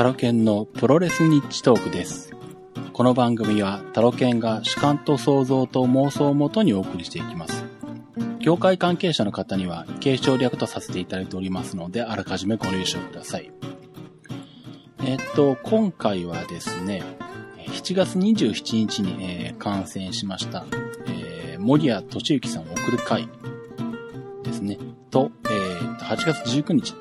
タロケンのプロレスニッチトークです。この番組はタロケンが主観と想像と妄想をもとにお送りしていきます。業界関係者の方には継承略とさせていただいておりますので、あらかじめご了承ください。えっと、今回はですね、7月27日に、えー観戦しました、えー森谷敏之さんを送る会ですね、と、えー8月19日、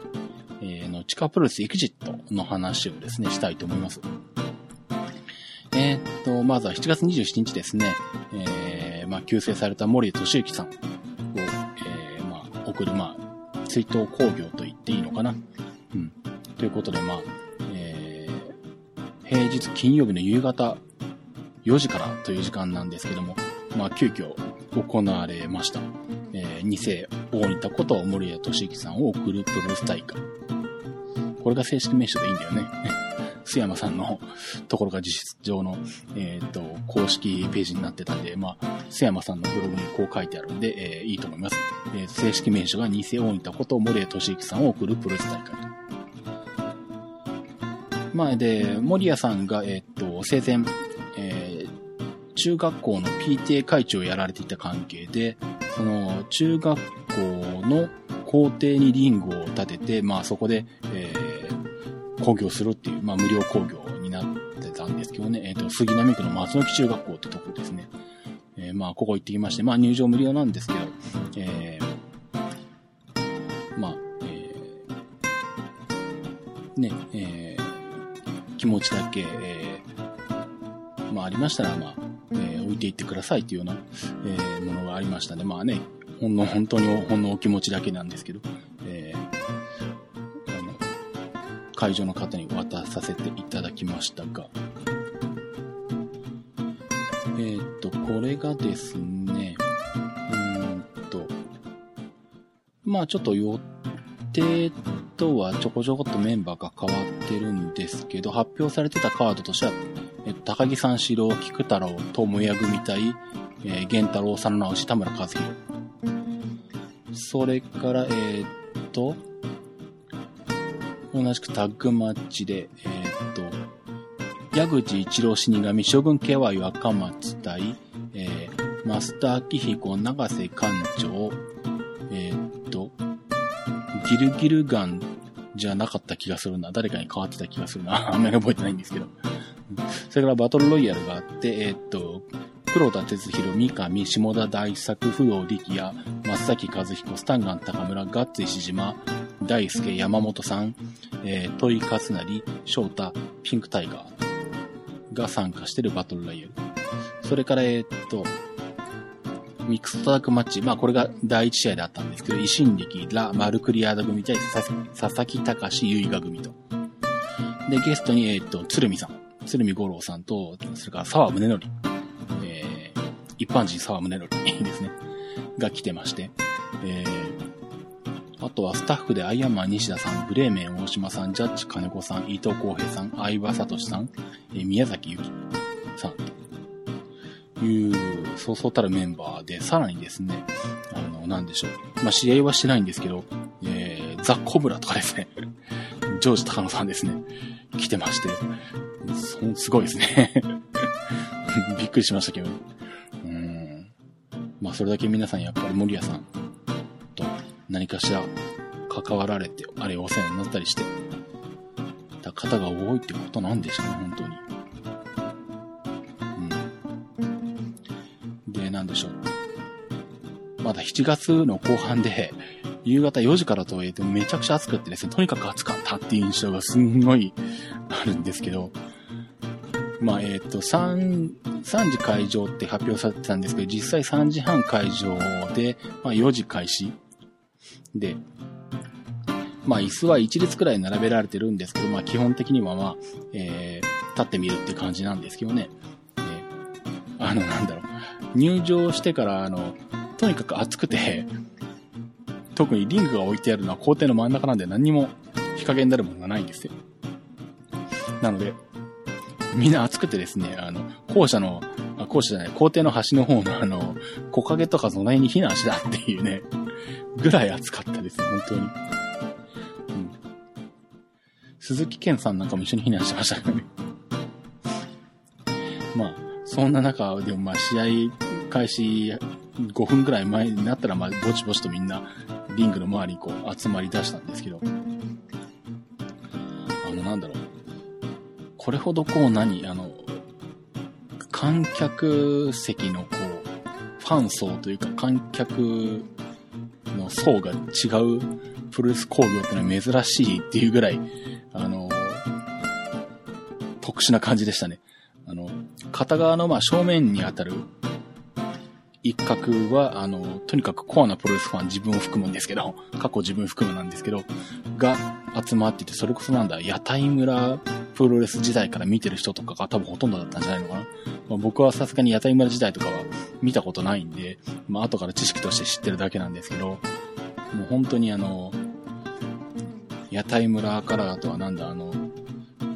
えーの地下プロレスエクジットの話をですね、したいと思います。えーっと、まずは7月27日ですね、えーまあ、急逝された森谷敏之さんを、えーまあ、送る、まあ、追悼工業と言っていいのかな。うん。ということで、まあ、えー平日金曜日の夕方4時からという時間なんですけども、まあ、急遽行われました。えー、二世大仁田こと森谷俊之さんを送るプロレス大会。これが正式名称でいいんだよね。須山さんのところが実質上の、えっ、と、公式ページになってたんで、まあ、須山さんのブログにこう書いてあるんで、えーいいと思います。えー正式名称が二世大仁田こと森谷俊之さんを送るプロレス大会と。まあ、で、森谷さんが、えっ、と、生前、え中学校の PTA 会長をやられていた関係で、その、中学校の校庭にリングを立てて、まあそこで、え、工業するっていう、まあ無料工業になってたんですけどね、えっ、と、杉並区の松の木中学校ってとこですね。えーまあここ行ってきまして、まあ入場無料なんですけど、えーまあ、えーね、えー気持ちだけ、えーまあありましたら、まあ、えー置いていってくださいというような、えーものがありましたね。まあね、ほんの、本当にほんのお気持ちだけなんですけど、会場の方に渡させていただきましたが、えーっと、これがですね、うんと、まあちょっと予定とはちょこちょこっとメンバーが変わってるんですけど、発表されてたカードとしては、えっと、高木三四郎、菊太郎、友也組対、えー、源太郎、佐野直し、田村和弘。それから、えーっと、同じくタッグマッチで、えーっと、矢口一郎死神、将軍 KY 若松対、えー、マスター明彦、長瀬館長、えーっと、ギルギルガンじゃなかった気がするな。誰かに変わってた気がするな。あんまり覚えてないんですけど。それからバトルロイヤルがあって、えーっと、黒田哲弘、三上、下田大作、不動力也、松崎和彦、スタンガン高村、ガッツ石島、大輔、山本さん、えー、戸井勝成、翔太、ピンクタイガーが参加してるバトルロイヤル。それから、えーっと、ミックストラックマッチ。まあ、これが第一試合であったんですけど、維新力、ラ・マルクリアーダ組対佐々木佐々木隆結衣組と。で、ゲストに、えーっと、鶴見さん、鶴見五郎さんと、それから沢宗則、えー、一般人沢宗則ですね、が来てまして、えー、あとはスタッフでアイアンマン西田さん、ブレーメン大島さん、ジャッジ金子さん、伊藤浩平さん、相葉聡さん、え宮崎ゆきさんという、そうそうたるメンバーで、さらにですね、あの、なんでしょう。まあ、試合はしてないんですけど、えー、ザ・コブラとかですね、ジョージ高野さんですね、来てまして、そすごいですね。びっくりしましたけど。うん。まあ、それだけ皆さんやっぱり森谷さんと何かしら関わられて、あれお世話になったりして、た方が多いってことなんでしょうね、本当に。うん。で、なんでしょう。まだ7月の後半で、夕方4時からとはいえてめちゃくちゃ暑くってですね、とにかく暑かったっていう印象がすんごいあるんですけど、まあ、えっ、と、3、3時会場って発表されてたんですけど、実際3時半会場で、まあ、4時開始で、まあ、椅子は1列くらい並べられてるんですけど、まあ、基本的にはまあ、えー、立ってみるって感じなんですけどね。あの、なんだろう。入場してから、あの、とにかく暑くて、特にリングが置いてあるのは校庭の真ん中なんで何にも日陰になるものがないんですよ。なので、みんな暑くてですね、あの、校舎の、あ校舎じゃない、校庭の端の方のあの、木陰とかその辺に避難したっていうね、ぐらい暑かったです、本当に。鈴木健さんなんかも一緒に避難してましたからね。まあ、そんな中でもまあ試合開始5分くらい前になったらまあぼちぼちとみんなリングの周りにこう集まり出したんですけど、あのなんだろう。これほどこう何あの、観客席のこう、ファン層というか観客の層が違うプロレス工業ってのは珍しいっていうぐらい、特殊な感じでしたね。あの、片側のまあ正面にあたる一角は、あの、とにかくコアなプロレスファン自分を含むんですけど、過去自分含むなんですけど、が集まってて、それこそなんだ、屋台村プロレス時代から見てる人とかが多分ほとんどだったんじゃないのかな。まあ、僕はさすがに屋台村時代とかは見たことないんで、まあ後から知識として知ってるだけなんですけど、もう本当にあの、屋台村からあとはなんだ、あの、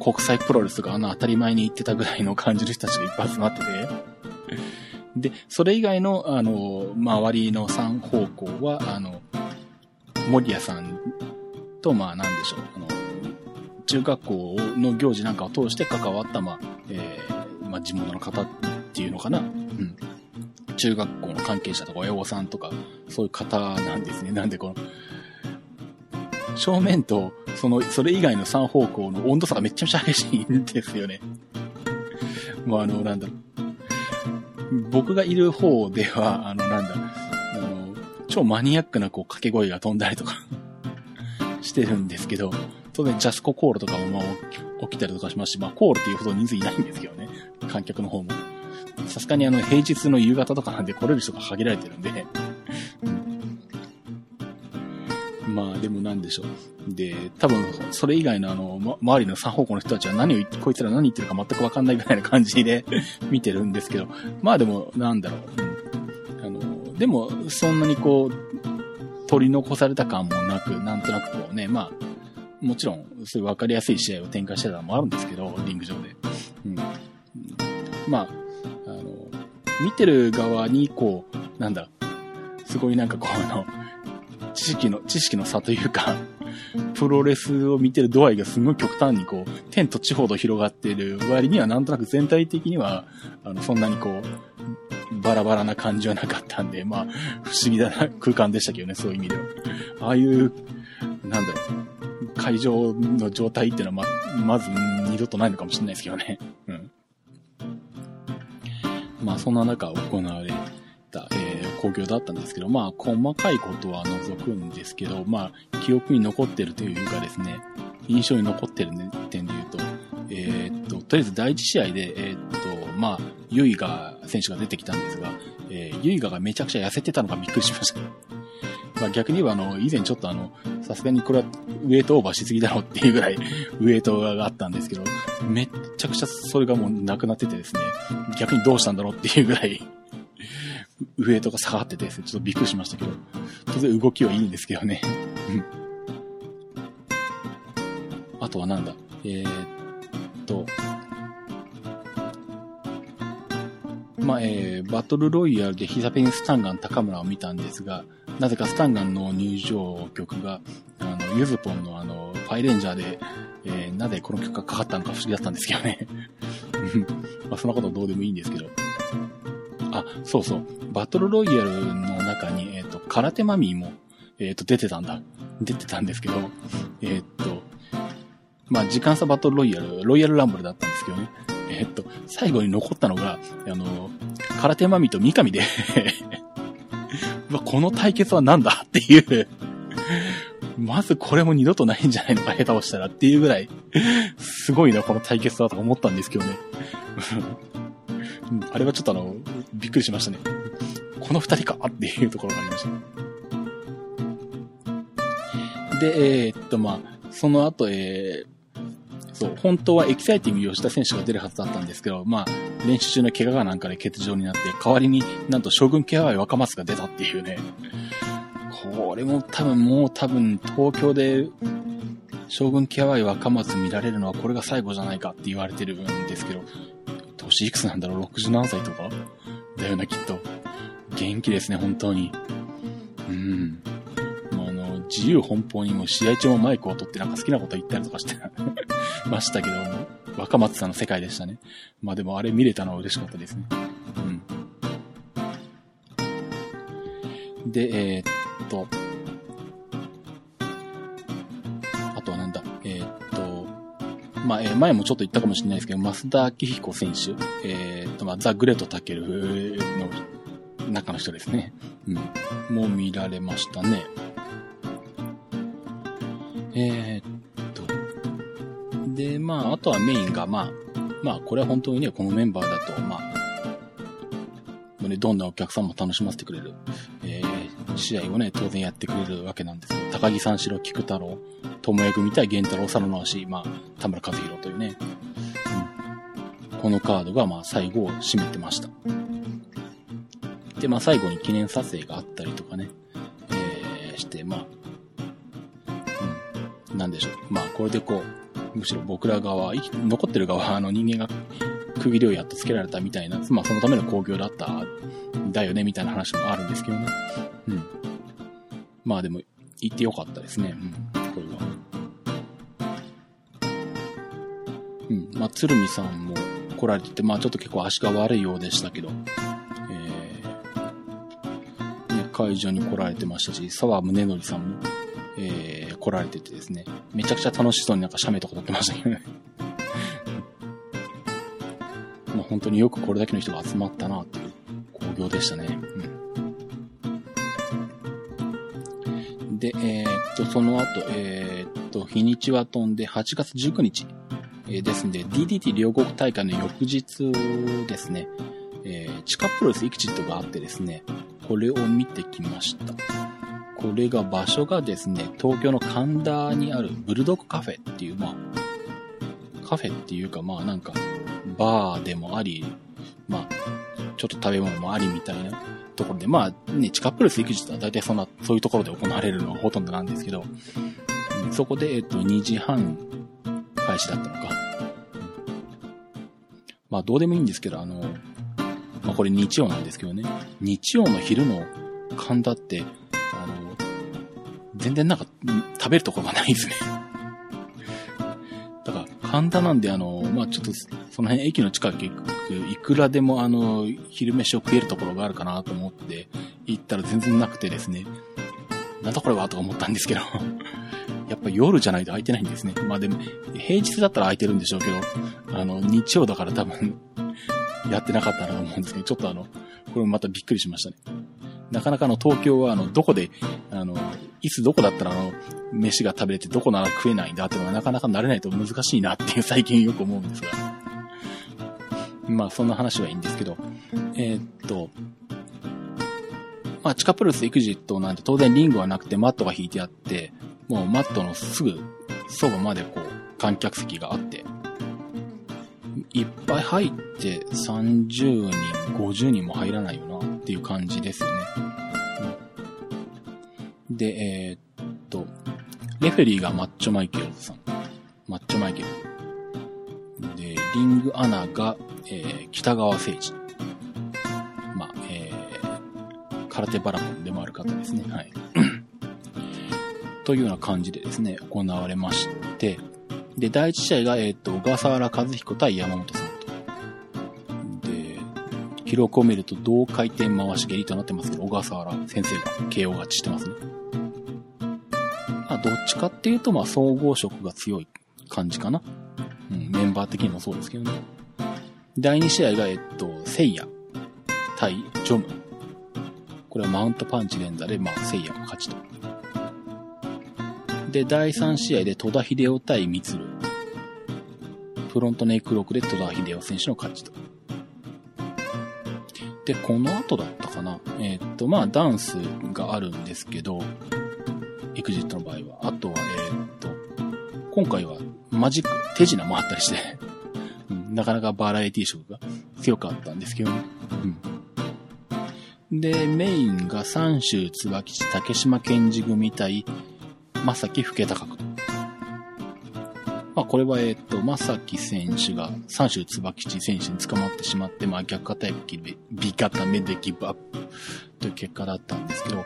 国際プロレスがあの当たり前に言ってたぐらいの感じる人たちがいっぱい集まってて、で、それ以外の、あの、周りの3方向は、あの、森谷さんと、まあ、なんでしょう、あの、中学校の行事なんかを通して関わった、まあ、えー、まあ、地元の方っていうのかな。うん。中学校の関係者とか親御さんとか、そういう方なんですね。なんでこの、正面と、その、それ以外の3方向の温度差がめちゃめちゃ激しいんですよね。もうあの、なんだろう。僕がいる方では、あの、なんだ、あの、超マニアックなこう掛け声が飛んだりとか してるんですけど、当然ジャスココールとかもまあ起きたりとかしますし、まあコールっていうほど人数いないんですけどね。観客の方も。さすがにあの平日の夕方とかなんで来れる人が限られてるんで、まあでもなんでしょう。で、多分それ以外のあの、ま、周りの三方向の人たちは何を言って、こいつら何言ってるか全くわかんないぐらいな感じで 見てるんですけど、まあでもなんだろう。あの、でもそんなにこう、取り残された感もなく、なんとなくこうね、まあ、もちろん、そういう分かりやすい試合を展開してたのもあるんですけど、リング上で。うん。まあ、あの、見てる側に、こう、なんだ、すごいなんかこう、あの、知識の、知識の差というか、プロレスを見てる度合いがすごい極端にこう、天と地ほど広がっている割にはなんとなく全体的には、あの、そんなにこう、バラバラな感じはなかったんで、まあ、不思議だな空間でしたけどね、そういう意味では。ああいう、なんだろう、会場の状態っていうのはま、まず二度とないのかもしれないですけどね。うん。まあ、そんな中行われ、興行だったんですけど、まあ、細かいことは除くんですけど、まあ、記憶に残ってるというかですね、印象に残ってるね点で言うと、えー、っと、とりあえず第一試合で、えー、っと、まあ、ユイガ選手が出てきたんですが、えー、ユイガがめちゃくちゃ痩せてたのがびっくりしました。まあ逆に言えばあの、以前ちょっとあの、さすがにこれはウェイトオーバーしすぎだろうっていうぐらいウェイトがあったんですけど、めっちゃくちゃそれがもうなくなっててですね、逆にどうしたんだろうっていうぐらいウェイトが下がっててですね、ちょっとびっくりしましたけど、当然動きはいいんですけどね。あとはなんだ、えー、っと、まあ、えー、バトルロイヤルでヒザペンスタンガン高村を見たんですが、なぜかスタンガンの入場曲が、あの、ユズポンのあの、ファイレンジャーで、えー、なぜこの曲がかかったのか不思議だったんですけどね。まあ、そんなことどうでもいいんですけど。そうそう。バトルロイヤルの中に、えっ、ー、と、空手マミーも、えっ、ー、と、出てたんだ。出てたんですけど、えっ、ー、と、まあ、時間差バトルロイヤル、ロイヤルランブルだったんですけどね。えっと、最後に残ったのが、あの、空手マミーと三上で この対決は何だっていうまずこれも二度とないんじゃないのか、下手をしたらっていうぐらい、すごいな、この対決だと思ったんですけどね。あれはちょっとあの、びっくりしましたね。この二人かっていうところがありました。で、えー、っと、まあ、その後、えー、そう、本当はエキサイティング吉田選手が出るはずだったんですけど、まあ、練習中の怪我がなんかで欠場になって、代わりになんと将軍ケアワイ若松が出たっていうね。これも多分もう多分東京で将軍ケアワイ若松見られるのはこれが最後じゃないかって言われてるんですけど、年いくつなんだろう ?60 何歳とか？だよな、きっと。元気ですね、本当に。うん。あの、自由奔放にも試合中もマイクを取ってなんか好きなこと言ったりとかして ましたけども、若松さんの世界でしたね。まあでもあれ見れたのは嬉しかったですね。うん。で、えー、っと、まあ、えー、前もちょっと言ったかもしれないですけど、増田明彦選手、えー、と、まあ、ザ・グレート・タケルの中の人ですね。うん。もう見られましたね。えー、っと。で、まあ、あとはメインが、まあ、まあ、これは本当にね、このメンバーだと、まあ、もうね、どんなお客さんも楽しませてくれる、えー、試合をね、当然やってくれるわけなんですけど、高木三四郎、菊太郎、友也組対源太郎、佐野直し、まあ、田村和弘というね、うん。このカードが、まあ、最後を締めてました。で、まあ、最後に記念撮影があったりとかね、えー、して、まあ、うん、なんでしょう。まあ、これでこう、むしろ僕ら側、残ってる側の人間が区切りをやっとつけられたみたいな、まあ、そのための興行だった、だよね、みたいな話もあるんですけどね。うん。まあでも、言ってよかったですね。うん、これは。うん。まあ、鶴見さんも来られてて、まあちょっと結構足が悪いようでしたけど、えー、ね会場に来られてましたし、沢宗則さんも、えー、来られててですね、めちゃくちゃ楽しそうになんか写メとか撮ってましたけどね。まあ本当によくこれだけの人が集まったなっていう興行でしたね。で、えー、っと、その後、えー、っと、日にちは飛んで8月19日、え、ですんで、DDT 両国大会の翌日ですね、えー、地下プロレスイクチットがあってですね、これを見てきました。これが場所がですね、東京の神田にあるブルドッグカフェっていう、まあ、カフェっていうか、まあなんか、バーでもあり、まあ、ちょっと食べ物もありみたいなところで、まあね、地下プレス行く自体は大体そんな、そういうところで行われるのがほとんどなんですけど、そこで、えっと、2時半開始だったのか。まあどうでもいいんですけど、あの、まあこれ日曜なんですけどね、日曜の昼の神田って、あの、全然なんか食べるところがないですね。神田なんであの、まあちょっと、その辺駅の近くいくらでもあの、昼飯を食えるところがあるかなと思って行ったら全然なくてですね、なんだこれはとか思ったんですけど やっぱ夜じゃないと空いてないんですね。まあでも、平日だったら空いてるんでしょうけど、あの、日曜だから多分、やってなかったなと思うんですけど、ちょっとあの、これもまたびっくりしましたね。なかなかあの、東京はあの、どこで、あの、いつどこだったらあの、飯が食べれてどこなら食えないんだってのがなかなか慣れないと難しいなっていう最近よく思うんですが。まあ、そんな話はいいんですけど、えー、っと、まあ、地下プロレスエクジットなんて当然リングはなくてマットが引いてあって、もうマットのすぐそばまでこう、観客席があって、いっぱい入って30人、50人も入らないよなっていう感じですよね。で、えー、っと、レフェリーがマッチョマイケルさん。マッチョマイケル。で、リングアナが、えー、北川誠治。まあ、えー、空手バラモンでもある方ですね。はい。というような感じでですね、行われまして、で、第一試合が、えっ、と、小笠原和彦対山本さん。記録を見ると同回転回し蹴りとなってますけど、小笠原先生が KO 勝ちしてますね。まあ、どっちかっていうと、まあ、総合色が強い感じかな。うん、メンバー的にもそうですけどね。第2試合が、えっと、聖夜対ジョム。これはマウントパンチ連打で、まあ、聖夜が勝ちと。で、第3試合で戸田秀夫対三鶴。フロントネックロックで戸田秀夫選手の勝ちと。で、この後だったかな。えー、っと、まあ、ダンスがあるんですけど、エクジットの場合は。あとは、えー、っと、今回はマジック、手品もあったりして うん、なかなかバラエティ色が強かったんですけどね。うん。で、メインが三州椿地竹島健治組対まさき老け高く。まあ、これは、えっと、まさき選手が三州椿地選手に捕まってしまって、まあ、逆肩焼きで、ビ固めでギブアップという結果だったんですけど、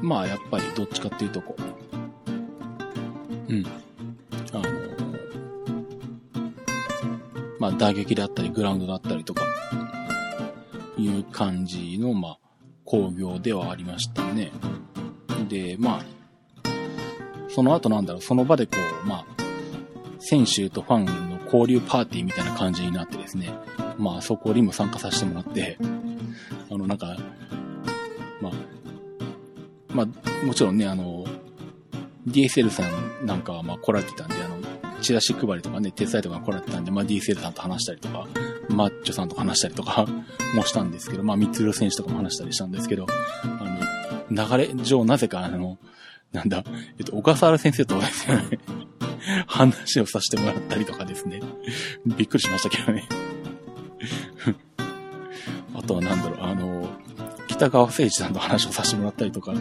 まあ、やっぱりどっちかっていうと、こう、うん。あの、まあ、打撃であったり、グラウンドだったりとか、いう感じの、まあ、工業ではありましたね。で、まあ、その後なんだろう、その場でこう、まあ、選手とファンの交流パーティーみたいな感じになってですね、まあ、そこにも参加させてもらって、あの、なんか、まあ、まあ、もちろんね、あの、DSL さんなんかはまあ来られてたんで、あの、チラシ配りとかね、手伝いとか来られてたんで、まあ DSL さんと話したりとか、マッチョさんと話したりとか もしたんですけど、まあ三つ選手とかも話したりしたんですけど、あの、流れ上なぜかあの、なんだ、えっと、小笠原先生とですね話をさせてもらったりとかですね。びっくりしましたけどね あとはなんだろう、あの、北川誠一さんと話をさせてもらったりとか、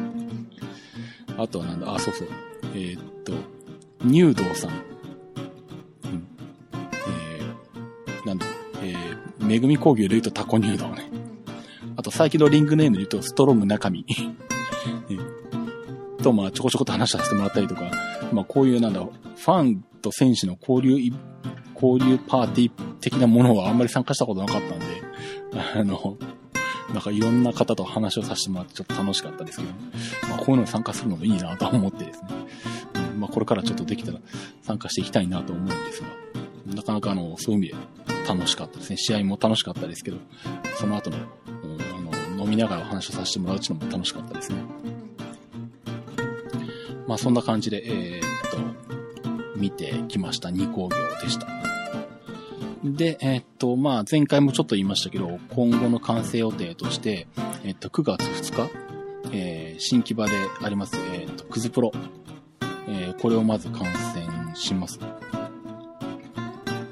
あとはなんだ、あ、そうそう。えー、っと、入道さん。うん。えー、なんだ、えー、めぐみ工業で言うとタコ入道ね。あと、最近のリングネームで言うとストロング中身。ね、と、まあ、ちょこちょこと話させてもらったりとか、まあ、こういうなんだろう、ファンと選手の交流、交流パーティー的なものはあんまり参加したことなかったんで、あの、なんかいろんな方と話をさせてもらってちょっと楽しかったですけど、まあ、こういうのに参加するのもいいなと思ってですね。うん、まあ、これからちょっとできたら参加していきたいなと思うんですが、なかなかあの、そういう意味で楽しかったですね。試合も楽しかったですけど、その後の、あの飲みながらお話をさせてもらうっていうのも楽しかったですね。まあそんな感じで、えー、っと、見てきました。2工業でした。で、えー、っと、まあ、前回もちょっと言いましたけど、今後の完成予定として、えー、っと、9月2日、えー、新木場であります、えっと、クズプロ、えこれをまず観戦します。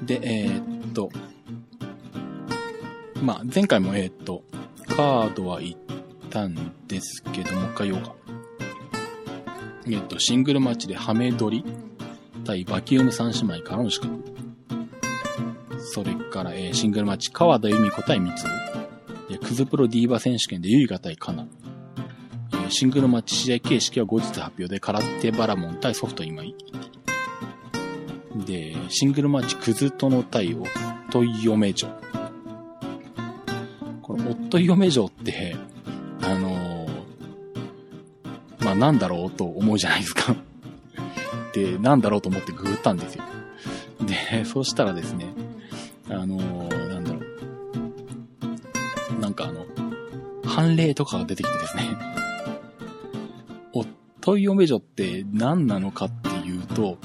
で、えっと、まあ、前回もえっと、カードは言ったんですけど、もう一回言おうか。えっと、シングルマッチでハメドリ対バキウム三姉妹からの資格。それから、えー、シングルマッチ、川田由美子対三つ。クズプロディーバ選手権でユイガ対カナ。えー、シングルマッチ試合形式は後日発表で、空手バラモン対ソフト今井。で、シングルマッチ、クズとの対夫い嫁女。この夫嫁女って、なんだろうと思うじゃないですか で、なんだろうと思ってググったんですよ。で、そうしたらですね、あのー、なんだろう。なんかあの、判例とかが出てきてですね。おっとい嫁女って何なのかっていうと、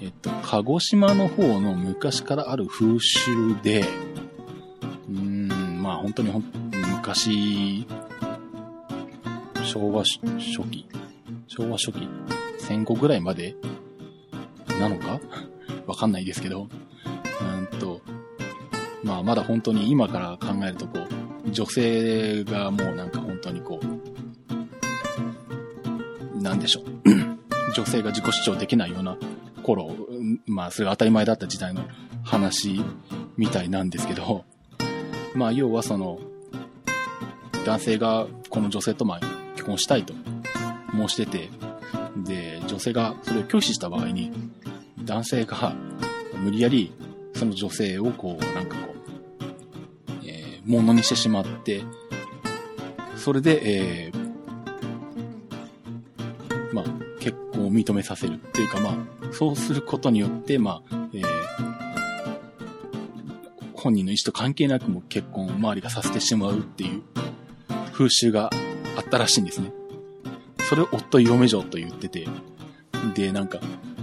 えっと、鹿児島の方の昔からある風習で、うーん、まあ本当にほん昔、昭和初期、昭和初期、戦後ぐらいまでなのか？わかんないですけど、うんと、まあ、まだ本当に今から考えるとこう、女性がもうなんか本当にこう、なんでしょう。女性が自己主張できないような頃、まあ、それが当たり前だった時代の話みたいなんですけど、まあ、要はその、男性がこの女性とまあ結婚したいと。申してて、で、女性がそれを拒否した場合に、男性が無理やりその女性をこう、なんかこう、えー、物にしてしまって、それで、えー、まあ、結婚を認めさせるっていうか、まあ、そうすることによって、まあ、えー、本人の意思と関係なくも結婚を周りがさせてしまうっていう風習があったらしいんですね。それを夫嫁女と言ってて、で、なんか、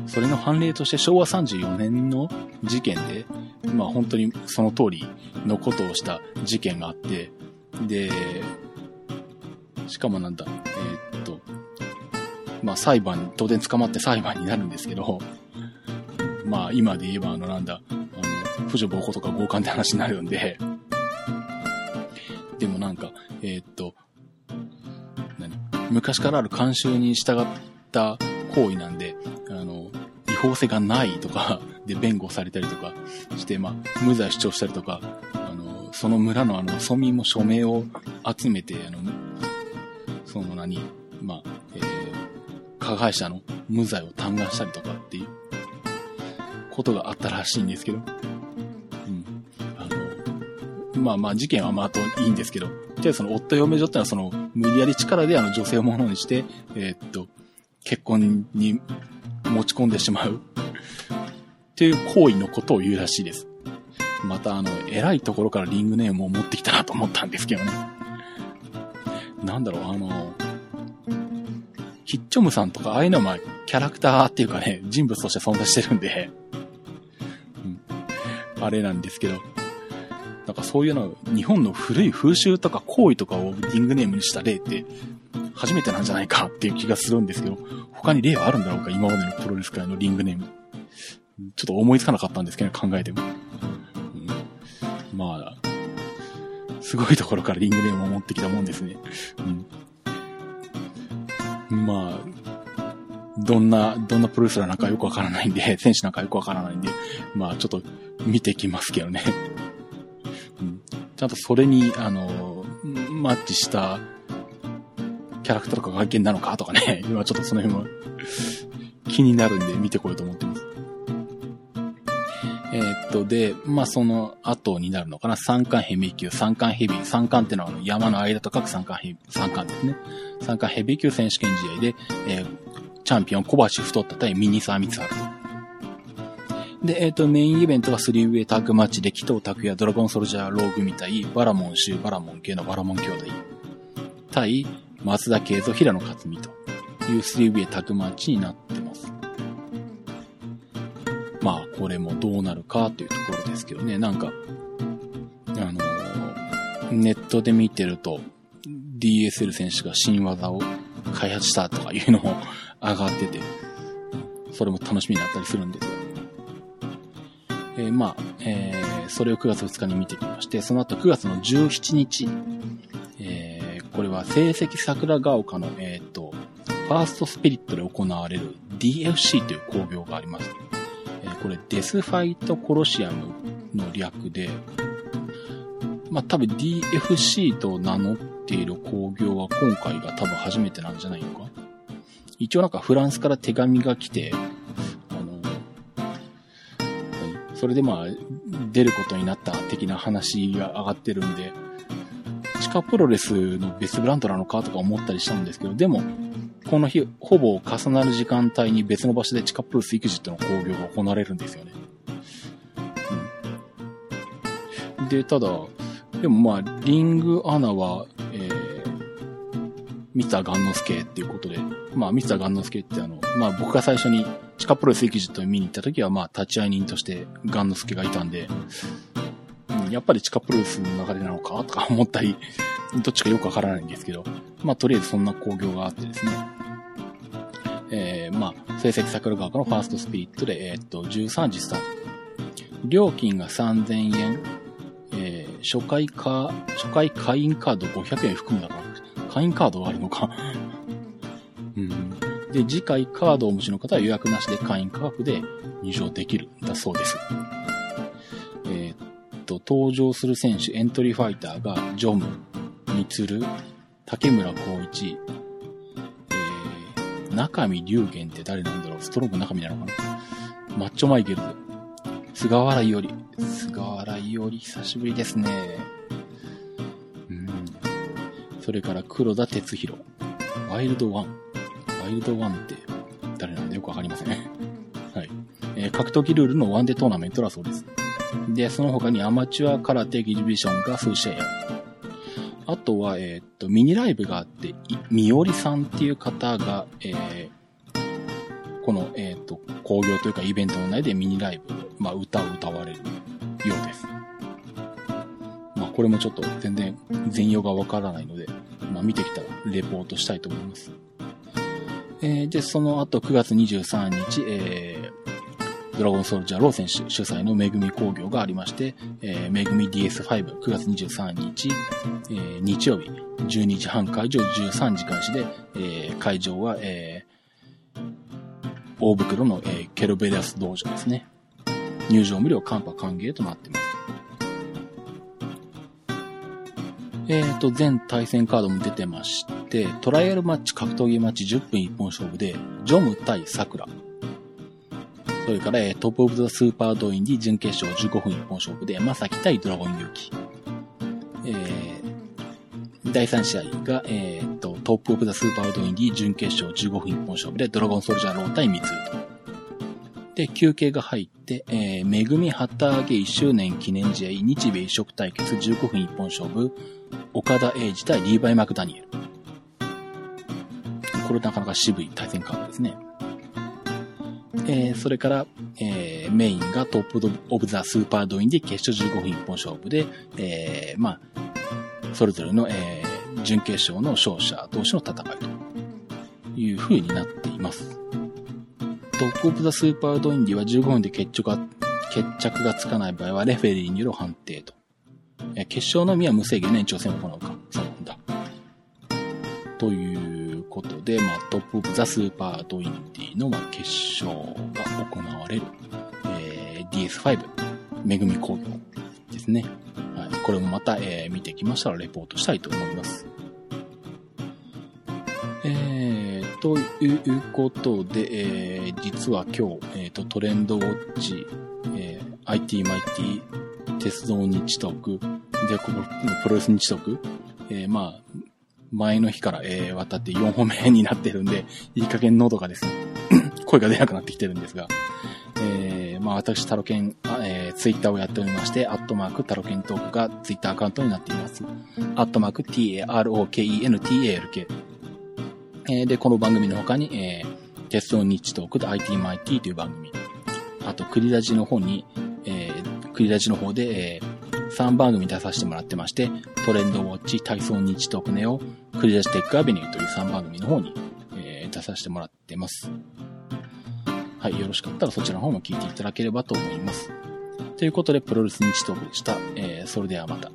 それの判例として昭和34年の事件で、まあ本当にその通りのことをした事件があって、で、しかもなんだ、えー、っと、まあ裁判、当然捕まって裁判になるんですけど、まあ今で言えばあのなんだ、あの、婦女暴行とか強姦って話になるんで、でもなんか、えー、っと、昔からある慣習に従った行為なんで、あの、違法性がないとかで弁護されたりとかして、まあ、無罪主張したりとか、あの、その村のあの、村民も署名を集めて、あの、その何、まあ、えー、加害者の無罪を嘆願したりとかっていうことがあったらしいんですけど、うん。あの、まあまあ事件はまあといいんですけど、で、その夫嫁女ってのはその無理やり力であの女性をものにして、えー、っと、結婚に持ち込んでしまうっていう行為のことを言うらしいです。またあの、偉いところからリングネームを持ってきたなと思ったんですけどね。なんだろう、あの、キッチョムさんとか、ああいうのはま、キャラクターっていうかね、人物として存在してるんで、あれなんですけど、なんかそういうの、日本の古い風習とか行為とかをリングネームにした例って、初めてなんじゃないかっていう気がするんですけど、他に例はあるんだろうか今までのプロレス界のリングネーム。ちょっと思いつかなかったんですけど、考えても。うん、まあ、すごいところからリングネームを持ってきたもんですね。うん、まあ、どんな、どんなプロレスラーなんかよくわからないんで、選手なんかよくわからないんで、まあちょっと見てきますけどね。ちゃんとそれに、あの、マッチしたキャラクターとか外見なのかとかね、今ちょっとその辺も気になるんで見てこようと思ってます。えー、っと、で、まあ、その後になるのかな。三冠ヘビー級、三冠ヘビー、三冠ってのはあの山の間と書く三冠ヘビー、三冠ですね。三冠ヘビー級選手権試合で、えー、チャンピオン小橋太った対ミニサーミツハルで、えっ、ー、と、メインイベントはスリーウェイタッグマッチで、紀藤拓也、ドラゴンソルジャーローグみたい、バラモン州、バラモン系のバラモン兄弟、対、松田慶三、平野克美というスリーウェイタッグマッチになってます。まあ、これもどうなるかというところですけどね、なんか、あのー、ネットで見てると、DSL 選手が新技を開発したとかいうのも上がってて、それも楽しみになったりするんですよ。えー、まあ、えー、それを9月2日に見てきまして、その後9月の17日、えー、これは成績桜ヶ丘の、えっ、と、ファーストスピリットで行われる DFC という工業があります。えこれデスファイトコロシアムの略で、まあ、多分 DFC と名乗っている工業は今回が多分初めてなんじゃないのか一応なんかフランスから手紙が来て、それでまあ、出ることになった的な話が上がってるんで、地下プロレスの別ブランドなのかとか思ったりしたんですけど、でも、この日、ほぼ重なる時間帯に別の場所で地下プロレス育児っての工業が行われるんですよね。うん。で、ただ、でもまあ、リングアナは、えー、ミツァガンノスケっていうことで、まあ、ミツァガンノスケってあの、まあ僕が最初に地下プロレス育児と見に行った時は、まあ、立ち会い人としてガンノスケがいたんで、やっぱり地下プロレスの流れなのかとか思ったり、どっちかよくわからないんですけど、まあ、とりあえずそんな工業があってですね。えー、まあ、成績桜川区のファーストスピリットで、えー、っと、13時スタート。料金が3000円、えー、初回か、初回会員カード500円含むだから、会員カードはあるのか。うん。で、次回カードをお持ちの方は予約なしで会員価格で入場できるんだそうです。えー、っと、登場する選手、エントリーファイターが、ジョム、ミツル、竹村光一、えー、中見龍玄って誰なんだろう？ストロング中見なのかな？マッチョマイケルズ、菅原伊織、菅原伊織久しぶりですね。うん。それから黒田哲弘、ワイルドワン。ワイルドワンって誰なんだよくわかりません、ね。はい。えー、格闘技ルールのワンデートーナメントだそうです。で、その他にアマチュア空手エキシビションが数試合ある。あとは、えっ、と、ミニライブがあって、みおりさんっていう方が、えー、この、えっ、と、工業というかイベントの内でミニライブ、まあ、歌を歌われるようです。まあ、これもちょっと全然全容がわからないので、まあ、見てきたらレポートしたいと思います。えー、で、その後9月23日、えー、ドラゴンソルジャーロー選手主催のめぐみ工業がありまして、えー、めぐみ DS5、9月23日、えー、日曜日、12時半開場、13時開始で、えー、会場は、えー、大袋の、えー、ケロベリアス道場ですね。入場無料、カンパ歓迎となっています。えっ、と、全対戦カードも出てまして、トライアルマッチ、格闘技マッチ10分一本勝負で、ジョム対サクラ。それから、えトップオブザスーパードインディ準決勝15分一本勝負で、まさき対ドラゴン勇気。えー、第3試合が、えー、と、トップオブザスーパードインディ準決勝15分一本勝負で、ドラゴンソルジャーロー対ミツーと。で、休憩が入って、えー、めぐみ旗揚げ1周年記念試合日米異色対決15分一本勝負、岡田英二対リーバイ・マクダニエル。これなかなか渋い対戦カードですね。えー、それから、えー、メインがトップオブザスーパードインディ決勝15分一本勝負で、えー、まあ、それぞれの、え、準決勝の勝者同士の戦いという風になっています。トップオブザスーパードインディは15分で決着が、決着がつかない場合はレフェリーによる判定と。決勝のみは無制限の延長戦を行うか。そうなんだ。ということで、まあ、トップオブザスーパードインディの、まあ、決勝が行われる、えー DS5、めぐみ工業ですね。はい。これもまた、えー見てきましたらレポートしたいと思います。ということで、えー実は今日、えーと、トレンドウォッチ、えー IT マイティ、鉄道日特、で、このプロレス日特、えーまあ、前の日から、えー渡って4本目になってるんで、いい加減喉がですね、声が出なくなってきてるんですが、えーまあ私、タロケン、えーツイッターをやっておりまして、アットマークタロケントークがツイッターアカウントになっています。アットマーク t-a-r-o-k-e-n-t-a-l-k。えーで、この番組の他に、えー、鉄道日トークと IT マイティという番組。あと、クリラジの方に、えー、クリラジの方で、えー、3番組出させてもらってまして、トレンドウォッチ、体操日トークネオ、クリラジテックアベニューという3番組の方に、えー出させてもらってます。はい、よろしかったらそちらの方も聞いていただければと思います。ということで、プロレス日トークでした。えーそれではまた。